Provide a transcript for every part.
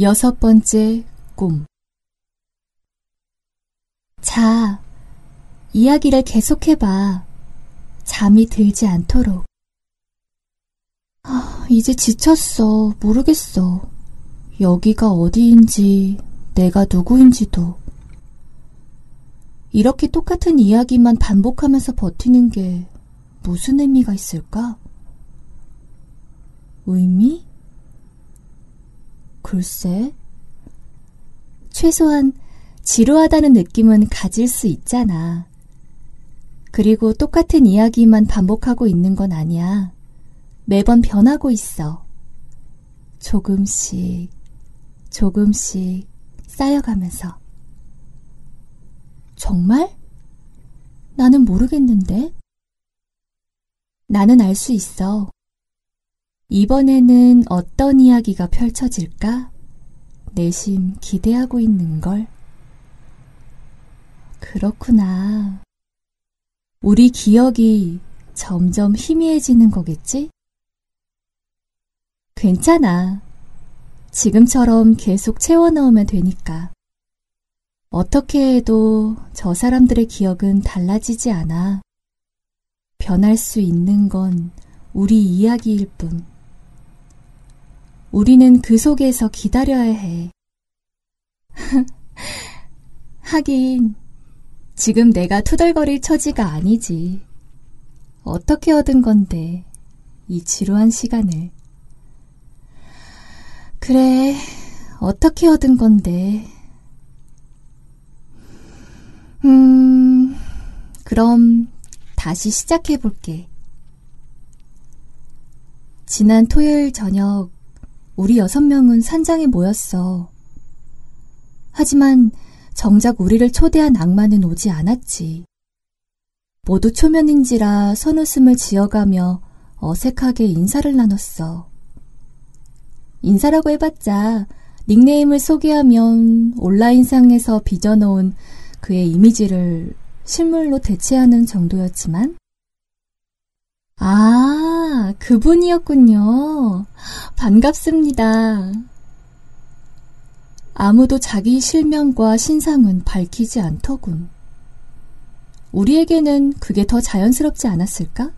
여섯 번째 꿈 자, 이야기를 계속해봐. 잠이 들지 않도록. 아, 이제 지쳤어. 모르겠어. 여기가 어디인지, 내가 누구인지도. 이렇게 똑같은 이야기만 반복하면서 버티는 게 무슨 의미가 있을까? 의미? 글쎄. 최소한 지루하다는 느낌은 가질 수 있잖아. 그리고 똑같은 이야기만 반복하고 있는 건 아니야. 매번 변하고 있어. 조금씩, 조금씩 쌓여가면서. 정말? 나는 모르겠는데? 나는 알 수 있어. 이번에는 어떤 이야기가 펼쳐질까? 내심 기대하고 있는 걸. 그렇구나. 우리 기억이 점점 희미해지는 거겠지? 괜찮아. 지금처럼 계속 채워넣으면 되니까. 어떻게 해도 저 사람들의 기억은 달라지지 않아. 변할 수 있는 건 우리 이야기일 뿐. 우리는 그 속에서 기다려야 해. 하긴, 지금 내가 투덜거릴 처지가 아니지. 어떻게 얻은 건데, 이 지루한 시간을. 그래, 어떻게 얻은 건데. 음, 그럼 다시 시작해 볼게. 지난 토요일 저녁 우리 여섯 명은 산장에 모였어. 하지만 정작 우리를 초대한 악마는 오지 않았지. 모두 초면인지라 선웃음을 지어가며 어색하게 인사를 나눴어. 인사라고 해봤자 닉네임을 소개하면 온라인상에서 빚어놓은 그의 이미지를 실물로 대체하는 정도였지만 아, 그분이었군요. 반갑습니다. 아무도 자기 실명과 신상은 밝히지 않더군. 우리에게는 그게 더 자연스럽지 않았을까?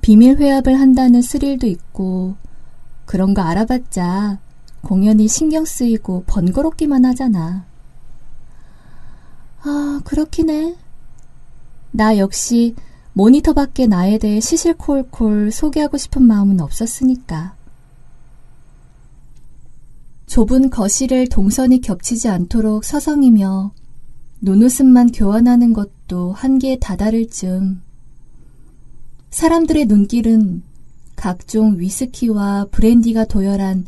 비밀 회합을 한다는 스릴도 있고, 그런 거 알아봤자 공연이 신경 쓰이고 번거롭기만 하잖아. 아, 그렇긴 해. 나 역시 모니터 밖에 나에 대해 시실콜콜 소개하고 싶은 마음은 없었으니까. 좁은 거실을 동선이 겹치지 않도록 서성이며 눈웃음만 교환하는 것도 한계에 다다를 즈음 사람들의 눈길은 각종 위스키와 브랜디가 도열한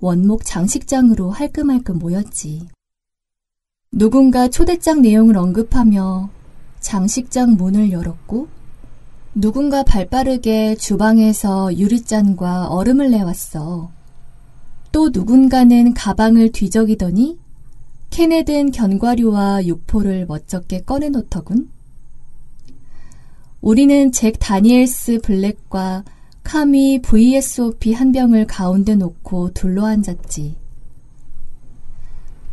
원목 장식장으로 할끔할끔 모였지. 누군가 초대장 내용을 언급하며 장식장 문을 열었고 누군가 발빠르게 주방에서 유리잔과 얼음을 내왔어. 또 누군가는 가방을 뒤적이더니 캔에 든 견과류와 육포를 멋쩍게 꺼내놓더군. 우리는 잭 다니엘스 블랙과 카미 VSOP 한 병을 가운데 놓고 둘러앉았지.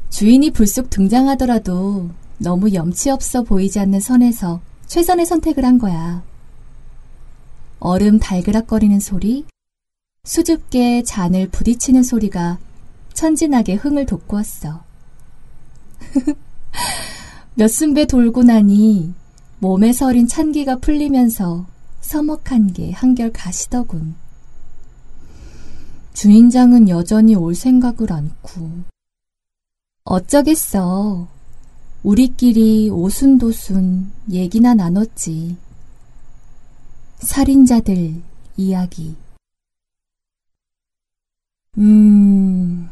주인이 불쑥 등장하더라도 너무 염치 없어 보이지 않는 선에서 최선의 선택을 한 거야. 얼음 달그락거리는 소리, 수줍게 잔을 부딪히는 소리가 천진하게 흥을 돋구었어. 몇 순배 돌고 나니 몸에 서린 찬기가 풀리면서 서먹한 게 한결 가시더군. 주인장은 여전히 올 생각을 않고. 어쩌겠어. 우리끼리 오순도순 얘기나 나눴지. 살인자들 이야기. 음,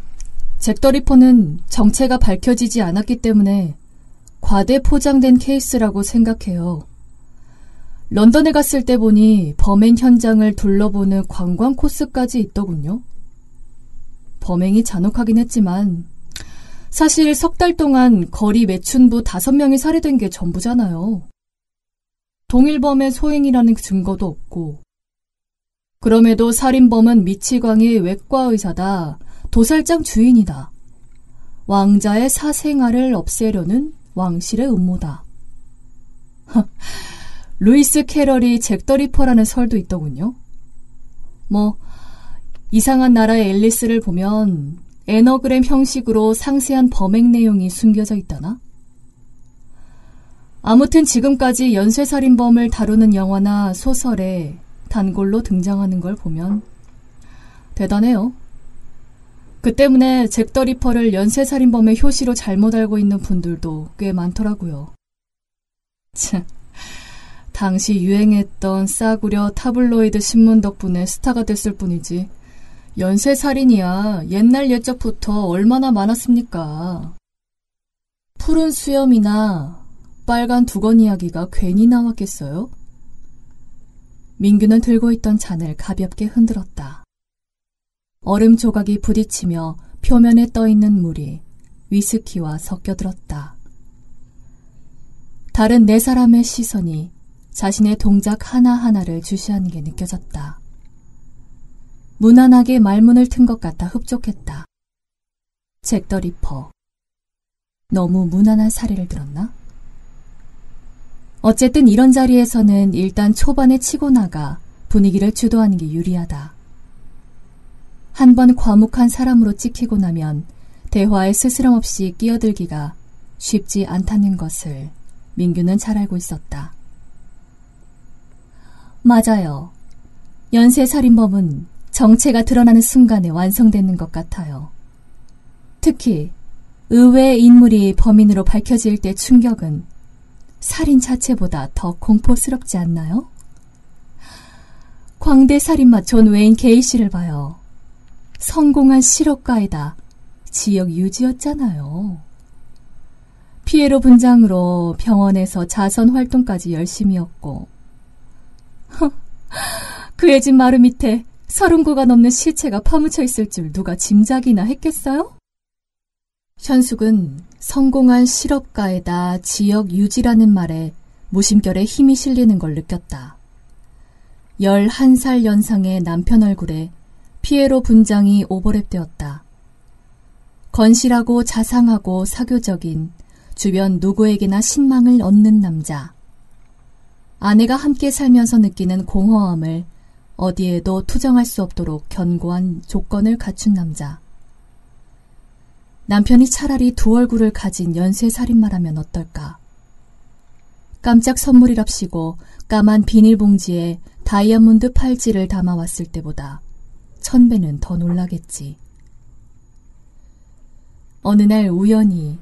잭더리퍼는 정체가 밝혀지지 않았기 때문에 과대 포장된 케이스라고 생각해요. 런던에 갔을 때 보니 범행 현장을 둘러보는 관광 코스까지 있더군요. 범행이 잔혹하긴 했지만 사실 석 달 동안 거리 매춘부 다섯 명이 살해된 게 전부잖아요. 동일범의 소행이라는 증거도 없고 그럼에도 살인범은 미치광이 외과 의사다. 도살장 주인이다. 왕자의 사생아를 없애려는 왕실의 음모다. 루이스 캐럴이 잭더리퍼라는 설도 있더군요. 뭐, 이상한 나라의 앨리스를 보면 anagram 형식으로 상세한 범행 내용이 숨겨져 있다나? 아무튼 지금까지 연쇄살인범을 다루는 영화나 소설에 단골로 등장하는 걸 보면 대단해요. 그 때문에 잭더 리퍼를 연쇄살인범의 효시로 잘못 알고 있는 분들도 꽤 많더라고요. 참, 당시 유행했던 싸구려 타블로이드 신문 덕분에 스타가 됐을 뿐이지 연쇄살인이야 옛날 옛적부터 얼마나 많았습니까? 푸른 수염이나 빨간 두건 이야기가 괜히 나왔겠어요? 민규는 들고 있던 잔을 가볍게 흔들었다. 얼음 조각이 부딪히며 표면에 떠 있는 물이 위스키와 섞여들었다. 다른 네 사람의 시선이 자신의 동작 하나하나를 주시하는 게 느껴졌다. 무난하게 말문을 튼 것 같아 흡족했다. 잭더 리퍼. 너무 무난한 사례를 들었나? 어쨌든 이런 자리에서는 일단 초반에 치고 나가 분위기를 주도하는 게 유리하다. 한 번 과묵한 사람으로 찍히고 나면 대화에 스스럼 없이 끼어들기가 쉽지 않다는 것을 민규는 잘 알고 있었다. 맞아요. 연쇄살인범은 정체가 드러나는 순간에 완성되는 것 같아요. 특히 의외의 인물이 범인으로 밝혀질 때 충격은 살인 자체보다 더 공포스럽지 않나요? 광대 살인마 존 웨인 게이시를 봐요. 성공한 실업가에다. 지역 유지였잖아요. 피에로 분장으로 병원에서 자선 활동까지 열심히 했고, 그의 집 마루 밑에 서른 구가 넘는 시체가 파묻혀 있을 줄 누가 짐작이나 했겠어요? 현숙은 성공한 실업가에다 지역 유지라는 말에 무심결에 힘이 실리는 걸 느꼈다. 11살 연상의 남편 얼굴에 피에로 분장이 오버랩되었다. 건실하고 자상하고 사교적인 주변 누구에게나 신망을 얻는 남자. 아내가 함께 살면서 느끼는 공허함을 어디에도 투정할 수 없도록 견고한 조건을 갖춘 남자. 남편이 차라리 두 얼굴을 가진 연쇄살인마라면 어떨까? 깜짝 선물이랍시고 까만 비닐봉지에 다이아몬드 팔찌를 담아왔을 때보다 천 배는 더 놀라겠지. 어느 날 우연히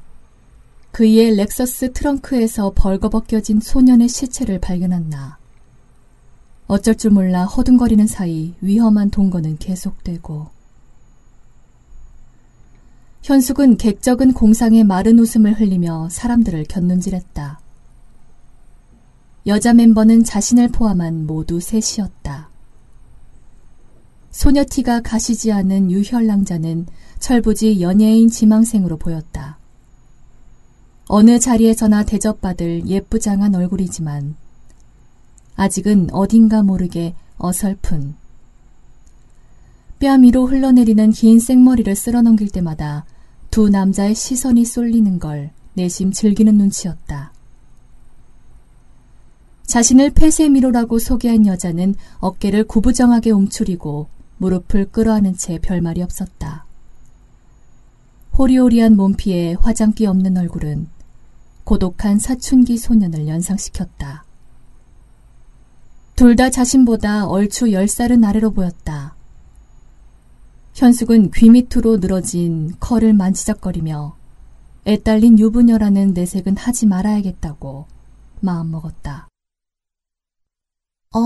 그의 렉서스 트렁크에서 벌거벗겨진 소년의 시체를 발견한 나. 어쩔 줄 몰라 허둥거리는 사이 위험한 동거는 계속되고 현숙은 객적은 공상의 마른 웃음을 흘리며 사람들을 곁눈질했다. 여자 멤버는 자신을 포함한 모두 셋이었다. 소녀티가 가시지 않은 유혈랑자는 철부지 연예인 지망생으로 보였다. 어느 자리에서나 대접받을 예쁘장한 얼굴이지만 아직은 어딘가 모르게 어설픈 뺨 위로 흘러내리는 긴 생머리를 쓸어넘길 때마다 두 남자의 시선이 쏠리는 걸 내심 즐기는 눈치였다. 자신을 폐쇄미로라고 소개한 여자는 어깨를 구부정하게 움츠리고 무릎을 끌어안은 채 별말이 없었다. 호리호리한 몸피에 화장기 없는 얼굴은 고독한 사춘기 소년을 연상시켰다. 둘 다 자신보다 얼추 열살은 아래로 보였다. 현숙은 귀 밑으로 늘어진 컬을 만지작거리며 애딸린 유부녀라는 내색은 하지 말아야겠다고 마음먹었다. 어,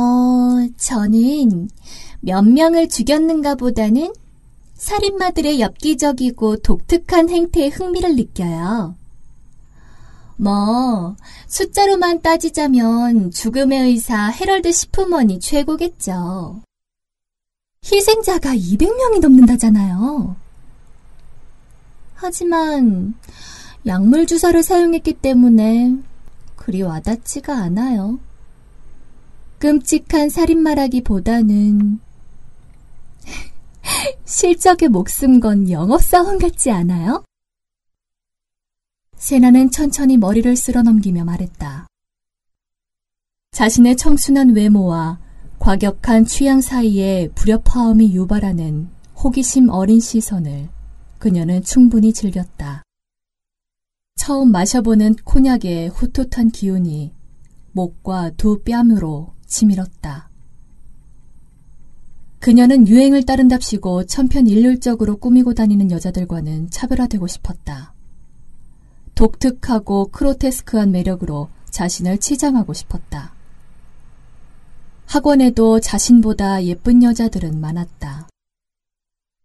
저는 몇 명을 죽였는가 보다는 살인마들의 엽기적이고 독특한 행태에 흥미를 느껴요. 뭐, 숫자로만 따지자면 죽음의 의사 헤럴드 시프먼이 최고겠죠. 희생자가 200명이 넘는다잖아요. 하지만 약물 주사를 사용했기 때문에 그리 와닿지가 않아요. 끔찍한 살인마라기보다는 실적의 목숨 건 영업사원 같지 않아요? 세나는 천천히 머리를 쓸어 넘기며 말했다. 자신의 청순한 외모와 과격한 취향 사이에 불협화음이 유발하는 호기심 어린 시선을 그녀는 충분히 즐겼다. 처음 마셔보는 코냑의 후투한 기운이 목과 두 뺨으로 치밀었다. 그녀는 유행을 따른답시고 천편일률적으로 꾸미고 다니는 여자들과는 차별화되고 싶었다. 독특하고 크로테스크한 매력으로 자신을 치장하고 싶었다. 학원에도 자신보다 예쁜 여자들은 많았다.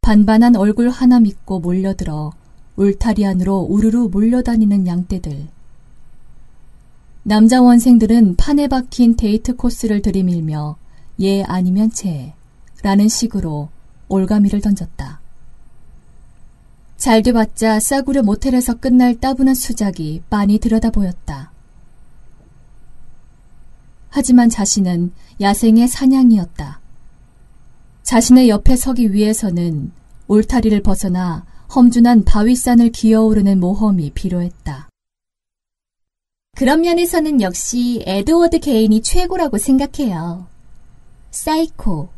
반반한 얼굴 하나 믿고 몰려들어 울타리 안으로 우르르 몰려다니는 양떼들. 남자 원생들은 판에 박힌 데이트 코스를 들이밀며 예 아니면 제 라는 식으로 올가미를 던졌다. 잘 돼봤자 싸구려 모텔에서 끝날 따분한 수작이 빤히 들여다 보였다. 하지만 자신은 야생의 산양이었다. 자신의 옆에 서기 위해서는 울타리를 벗어나 험준한 바위산을 기어오르는 모험이 필요했다. 그런 면에서는 역시 에드워드 게인이 최고라고 생각해요. 사이코,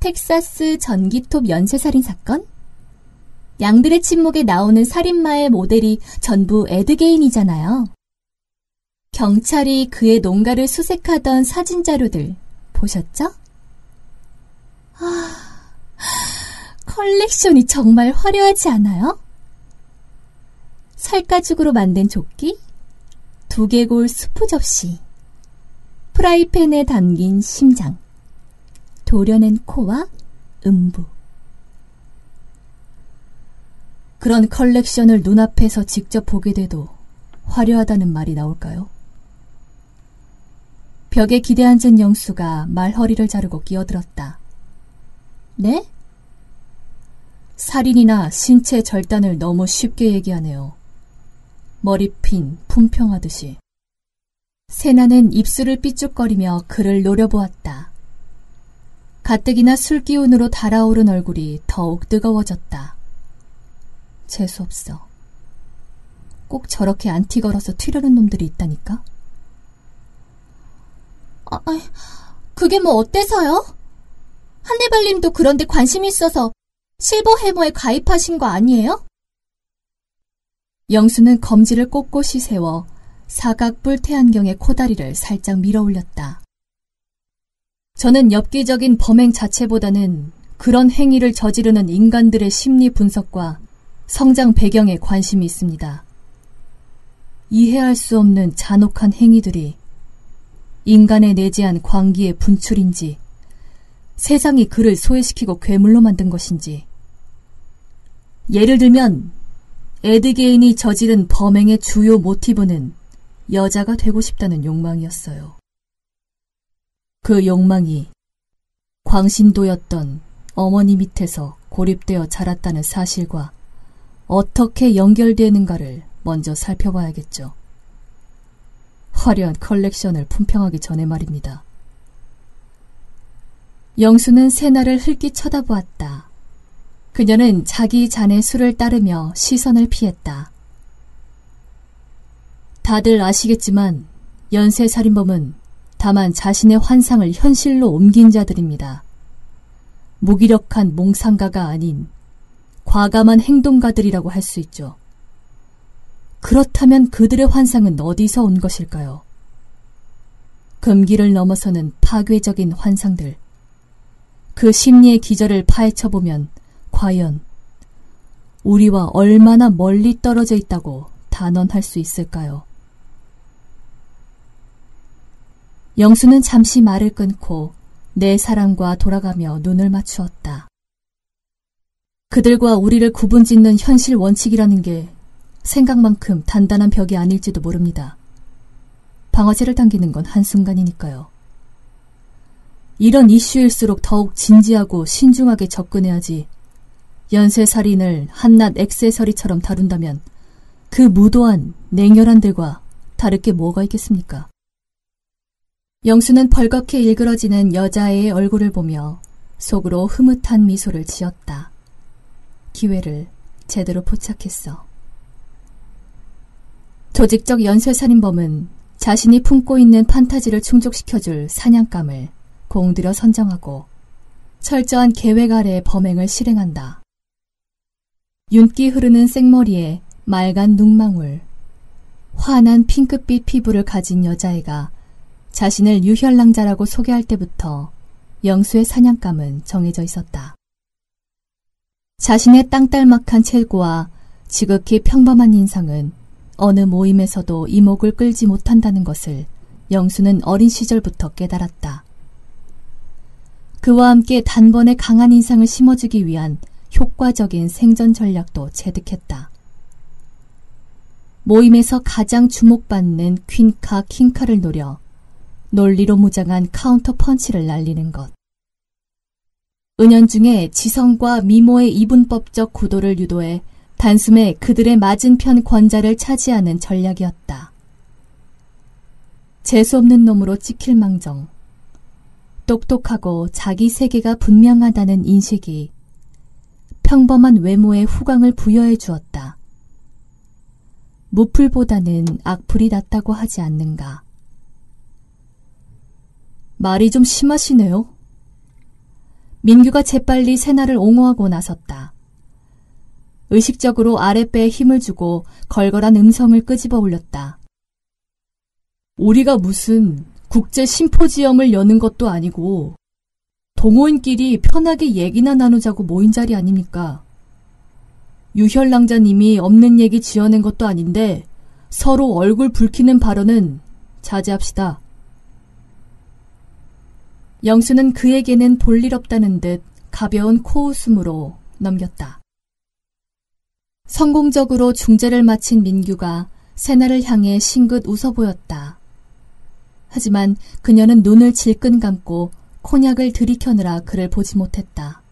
텍사스 전기톱 연쇄살인 사건? 양들의 침묵에 나오는 살인마의 모델이 전부 에드게인이잖아요. 경찰이 그의 농가를 수색하던 사진 자료들 보셨죠? 아, 컬렉션이 정말 화려하지 않아요? 살가죽으로 만든 조끼, 두개골 수프 접시, 프라이팬에 담긴 심장, 도려낸 코와 음부. 그런 컬렉션을 눈앞에서 직접 보게 돼도 화려하다는 말이 나올까요? 벽에 기대앉은 영수가 말허리를 자르고 끼어들었다. 네? 살인이나 신체 절단을 너무 쉽게 얘기하네요. 머리 핀 품평하듯이. 세나는 입술을 삐죽거리며 그를 노려보았다. 가뜩이나 술 기운으로 달아오른 얼굴이 더욱 뜨거워졌다. 재수없어. 꼭 저렇게 안티 걸어서 튀려는 놈들이 있다니까? 아, 그게 뭐 어때서요? 한네발님도 그런데 관심 있어서 실버 해머에 가입하신 거 아니에요? 영수는 검지를 꼿꼿이 세워 사각 뿔테 안경의 코다리를 살짝 밀어 올렸다. 저는 엽기적인 범행 자체보다는 그런 행위를 저지르는 인간들의 심리 분석과 성장 배경에 관심이 있습니다. 이해할 수 없는 잔혹한 행위들이 인간에 내재한 광기의 분출인지 세상이 그를 소외시키고 괴물로 만든 것인지 예를 들면 에드게인이 저지른 범행의 주요 모티브는 여자가 되고 싶다는 욕망이었어요. 그 욕망이 광신도였던 어머니 밑에서 고립되어 자랐다는 사실과 어떻게 연결되는가를 먼저 살펴봐야겠죠. 화려한 컬렉션을 품평하기 전에 말입니다. 영수는 세나를 흘기 쳐다보았다. 그녀는 자기 잔의 술을 따르며 시선을 피했다. 다들 아시겠지만 연쇄살인범은 다만 자신의 환상을 현실로 옮긴 자들입니다. 무기력한 몽상가가 아닌 과감한 행동가들이라고 할 수 있죠. 그렇다면 그들의 환상은 어디서 온 것일까요? 금기를 넘어서는 파괴적인 환상들. 그 심리의 기절을 파헤쳐보면 과연 우리와 얼마나 멀리 떨어져 있다고 단언할 수 있을까요? 영수는 잠시 말을 끊고 내 사랑과 돌아가며 눈을 맞추었다. 그들과 우리를 구분짓는 현실 원칙이라는 게 생각만큼 단단한 벽이 아닐지도 모릅니다. 방아쇠를 당기는 건 한순간이니까요. 이런 이슈일수록 더욱 진지하고 신중하게 접근해야지 연쇄살인을 한낱 액세서리처럼 다룬다면 그 무도한 냉혈한 들과 다를 게 뭐가 있겠습니까? 영수는 벌겋게 일그러지는 여자의 얼굴을 보며 속으로 흐뭇한 미소를 지었다. 기회를 제대로 포착했어. 조직적 연쇄살인범은 자신이 품고 있는 판타지를 충족시켜줄 사냥감을 공들여 선정하고 철저한 계획 아래 범행을 실행한다. 윤기 흐르는 생머리에 맑은 눈망울, 환한 핑크빛 피부를 가진 여자애가 자신을 유혈랑자라고 소개할 때부터 영수의 사냥감은 정해져 있었다. 자신의 땅딸막한 체구와 지극히 평범한 인상은 어느 모임에서도 이목을 끌지 못한다는 것을 영수는 어린 시절부터 깨달았다. 그와 함께 단번에 강한 인상을 심어주기 위한 효과적인 생존 전략도 체득했다. 모임에서 가장 주목받는 퀸카, 킹카를 노려 논리로 무장한 카운터 펀치를 날리는 것. 은연중에 지성과 미모의 이분법적 구도를 유도해 단숨에 그들의 맞은편 권좌를 차지하는 전략이었다. 재수없는 놈으로 찍힐 망정. 똑똑하고 자기 세계가 분명하다는 인식이 평범한 외모에 후광을 부여해 주었다. 무풀보다는 악플이 낫다고 하지 않는가. 말이 좀 심하시네요. 민규가 재빨리 세나를 옹호하고 나섰다. 의식적으로 아랫배에 힘을 주고 걸걸한 음성을 끄집어 올렸다. 우리가 무슨 국제 심포지엄을 여는 것도 아니고 동호인끼리 편하게 얘기나 나누자고 모인 자리 아닙니까? 유혈랑자님이 없는 얘기 지어낸 것도 아닌데 서로 얼굴 붉히는 발언은 자제합시다. 영수는 그에게는 볼일 없다는 듯 가벼운 코웃음으로 넘겼다. 성공적으로 중재를 마친 민규가 세나를 향해 싱긋 웃어 보였다. 하지만 그녀는 눈을 질끈 감고 콘약을 들이켜느라 그를 보지 못했다.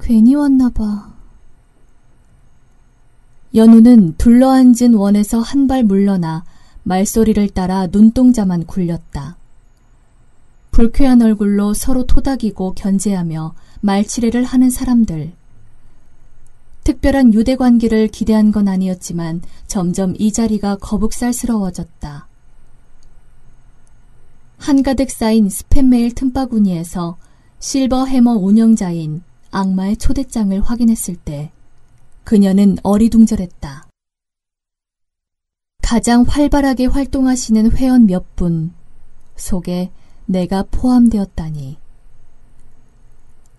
괜히 왔나 봐. 연우는 둘러앉은 원에서 한 발 물러나 말소리를 따라 눈동자만 굴렸다. 불쾌한 얼굴로 서로 토닥이고 견제하며 말치레를 하는 사람들. 특별한 유대 관계를 기대한 건 아니었지만 점점 이 자리가 거북살스러워졌다. 한가득 쌓인 스팸 메일 틈바구니에서 실버 해머 운영자인 악마의 초대장을 확인했을 때 그녀는 어리둥절했다. 가장 활발하게 활동하시는 회원 몇 분 속에 내가 포함되었다니.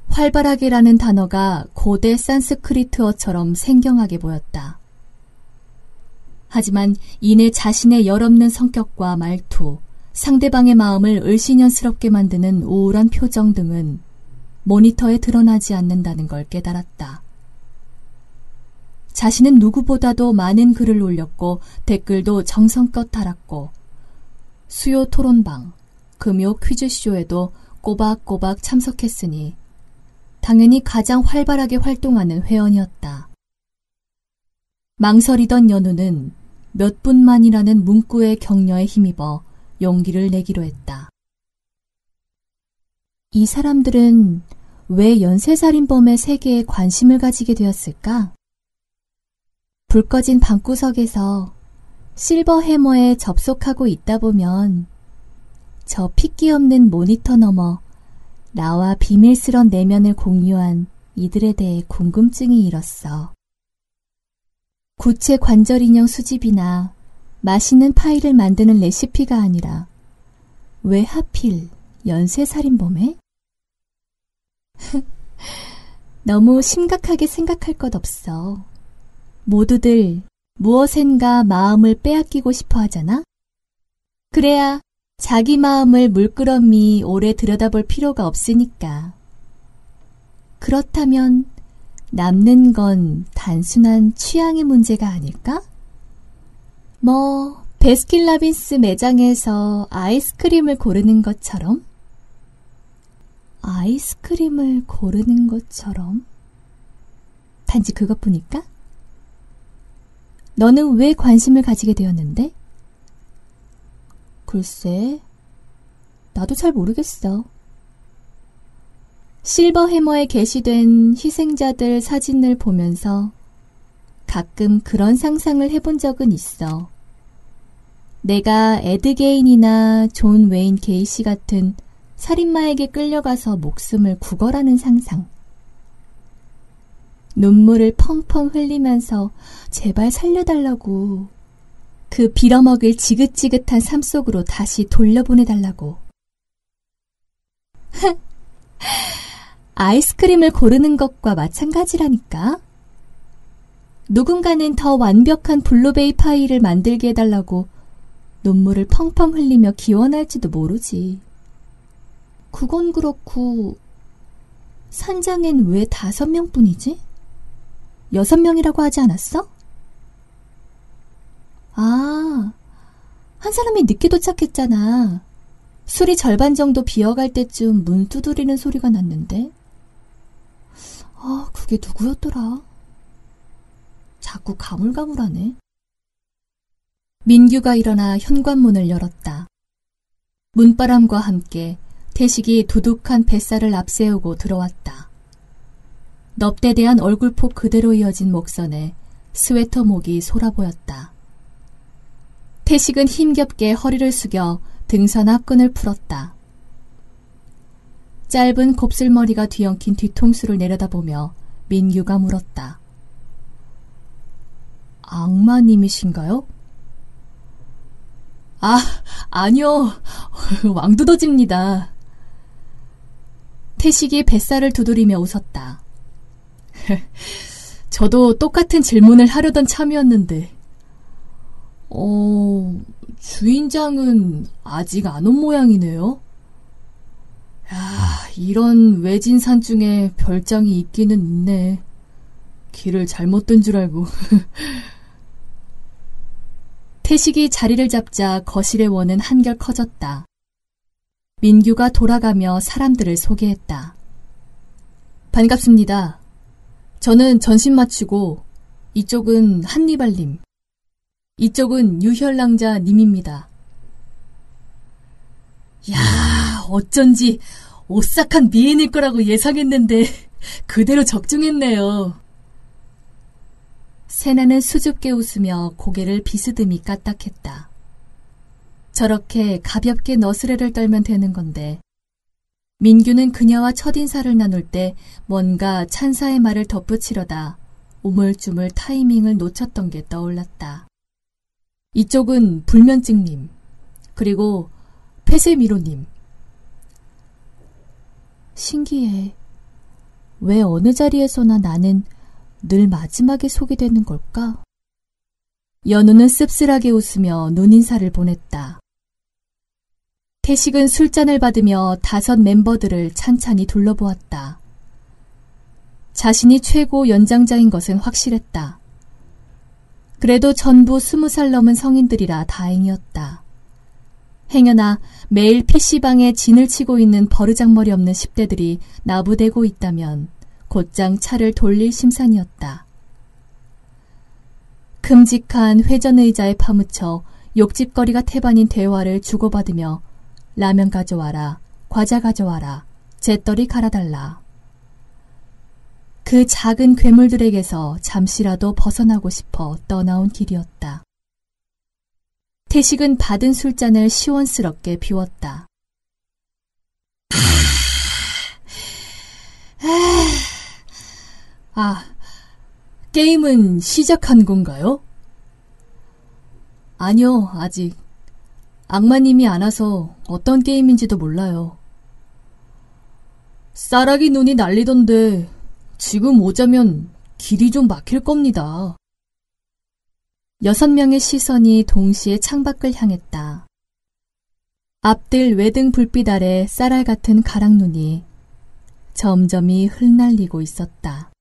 활발하게라는 단어가 고대 산스크리트어처럼 생경하게 보였다. 하지만 이내 자신의 열없는 성격과 말투, 상대방의 마음을 을신연스럽게 만드는 우울한 표정 등은 모니터에 드러나지 않는다는 걸 깨달았다. 자신은 누구보다도 많은 글을 올렸고 댓글도 정성껏 달았고 수요 토론방, 금요 퀴즈쇼에도 꼬박꼬박 참석했으니 당연히 가장 활발하게 활동하는 회원이었다. 망설이던 연우는 몇 분만이라는 문구의 격려에 힘입어 용기를 내기로 했다. 이 사람들은 왜 연쇄살인범의 세계에 관심을 가지게 되었을까? 불 꺼진 방구석에서 실버 해머에 접속하고 있다 보면 저 핏기 없는 모니터 너머 나와 비밀스런 내면을 공유한 이들에 대해 궁금증이 일었어. 구체 관절 인형 수집이나 맛있는 파이를 만드는 레시피가 아니라 왜 하필 연쇄살인범에? 너무 심각하게 생각할 것 없어. 모두들 무엇엔가 마음을 빼앗기고 싶어 하잖아? 그래야 자기 마음을 물끄러미 오래 들여다볼 필요가 없으니까. 그렇다면 남는 건 단순한 취향의 문제가 아닐까? 뭐, 베스킨라빈스 매장에서 아이스크림을 고르는 것처럼? 아이스크림을 고르는 것처럼? 단지 그것뿐일까? 너는 왜 관심을 가지게 되었는데? 글쎄, 나도 잘 모르겠어. 실버 해머에 게시된 희생자들 사진을 보면서 가끔 그런 상상을 해본 적은 있어. 내가 에드게인이나 존 웨인 게이시 같은 살인마에게 끌려가서 목숨을 구걸하는 상상. 눈물을 펑펑 흘리면서 제발 살려달라고 그 빌어먹을 지긋지긋한 삶 속으로 다시 돌려보내달라고. 아이스크림을 고르는 것과 마찬가지라니까. 누군가는 더 완벽한 블루베이 파이를 만들게 해달라고 눈물을 펑펑 흘리며 기원할지도 모르지. 그건 그렇고, 산장엔 왜 다섯 명 뿐이지? 여섯 명이라고 하지 않았어? 아, 한 사람이 늦게 도착했잖아. 술이 절반 정도 비어갈 때쯤 문 두드리는 소리가 났는데. 아, 그게 누구였더라? 자꾸 가물가물하네. 민규가 일어나 현관문을 열었다. 문바람과 함께 태식이 두둑한 뱃살을 앞세우고 들어왔다. 넙대대한 얼굴폭 그대로 이어진 목선에 스웨터 목이 솟아 보였다. 태식은 힘겹게 허리를 숙여 등선 앞 끈을 풀었다. 짧은 곱슬머리가 뒤엉킨 뒤통수를 내려다보며 민규가 물었다. 악마님이신가요? 아, 아니요. 왕두더지입니다. 태식이 뱃살을 두드리며 웃었다. 저도 똑같은 질문을 하려던 참이었는데, 어, 주인장은 아직 안 온 모양이네요. 야, 이런 외진 산 중에 별장이 있기는 있네. 길을 잘못 든 줄 알고. 태식이 자리를 잡자 거실의 원은 한결 커졌다. 민규가 돌아가며 사람들을 소개했다. 반갑습니다. 저는 전신 마치고 이쪽은 한니발님, 이쪽은 유혈랑자 님입니다. 야, 어쩐지 오싹한 미인일 거라고 예상했는데 그대로 적중했네요. 세나는 수줍게 웃으며 고개를 비스듬히 까딱했다. 저렇게 가볍게 너스레를 떨면 되는 건데 민규는 그녀와 첫 인사를 나눌 때 뭔가 찬사의 말을 덧붙이려다 우물쭈물 타이밍을 놓쳤던 게 떠올랐다. 이쪽은 불면증님, 그리고 폐쇄미로님. 신기해. 왜 어느 자리에서나 나는 늘 마지막에 소개되는 걸까? 연우는 씁쓸하게 웃으며 눈인사를 보냈다. 태식은 술잔을 받으며 다섯 멤버들을 찬찬히 둘러보았다. 자신이 최고 연장자인 것은 확실했다. 그래도 전부 스무 살 넘은 성인들이라 다행이었다. 행여나 매일 PC방에 진을 치고 있는 버르장머리 없는 10대들이 나부대고 있다면 곧장 차를 돌릴 심산이었다. 큼직한 회전 의자에 파묻혀 욕집거리가 태반인 대화를 주고받으며 라면 가져와라, 과자 가져와라, 잿더리 갈아달라. 그 작은 괴물들에게서 잠시라도 벗어나고 싶어 떠나온 길이었다. 태식은 받은 술잔을 시원스럽게 비웠다. 아, 게임은 시작한 건가요? 아니요, 아직. 악마님이 안 와서 어떤 게임인지도 몰라요. 쌀아기 눈이 날리던데 지금 오자면 길이 좀 막힐 겁니다. 여섯 명의 시선이 동시에 창밖을 향했다. 앞들 외등 불빛 아래 쌀알 같은 가랑눈이 점점이 흩날리고 있었다.